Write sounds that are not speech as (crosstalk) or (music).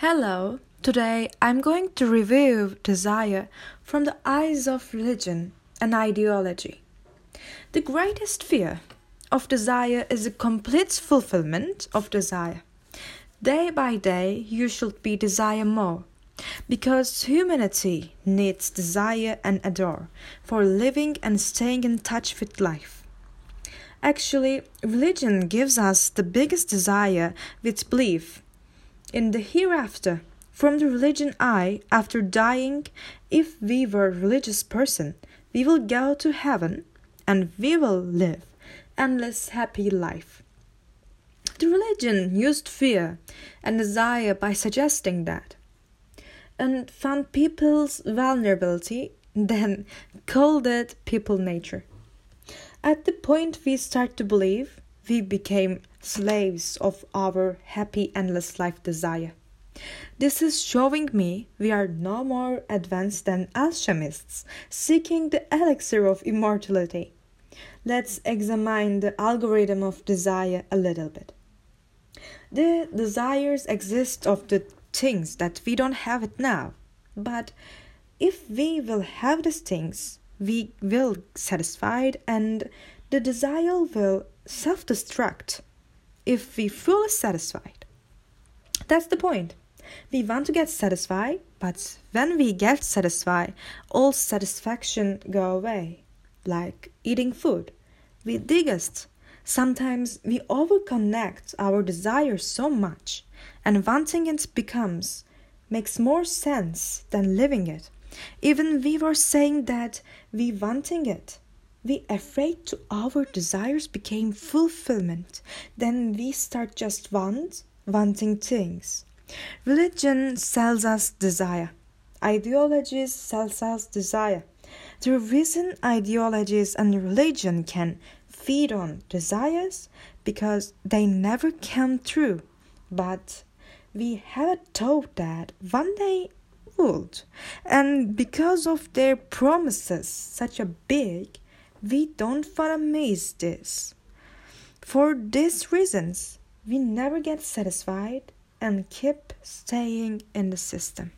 Hello, today I'm going to review desire from the eyes of religion and ideology. The greatest fear of desire is the complete fulfillment of desire. Day by day, you should be desire more, because humanity needs desire and adore for living and staying in touch with life. Actually, religion gives us the biggest desire with belief in the hereafter from the religion I after dying if we were a religious person we will go to heaven and we will live endless happy life. The religion used fear and desire by suggesting that. And found people's vulnerability (laughs) then called it people nature. At the point we start to believe we became slaves of our happy endless life desire. This is showing me we are no more advanced than alchemists seeking the elixir of immortality. Let's examine the algorithm of desire a little bit. The desires exist of the things that we don't have it now. But if we will have these things, we will satisfied and the desire will self-destruct if we feel satisfied. That's the point. We want to get satisfied, but when we get satisfied, all satisfaction go away. Like eating food. We digest. Sometimes we overconnect our desires so much, and wanting it becomes makes more sense than living it. Even we were saying that we wanting it we afraid to our desires became fulfillment. Then we start just want wanting things. Religion sells us desire. Ideologies sells us desire. The reason ideologies and religion can feed on desires because they never come true. But we have thought that one day would. And because of their promises such a big we don't miss this. For these reasons, we never get satisfied and keep staying in the system.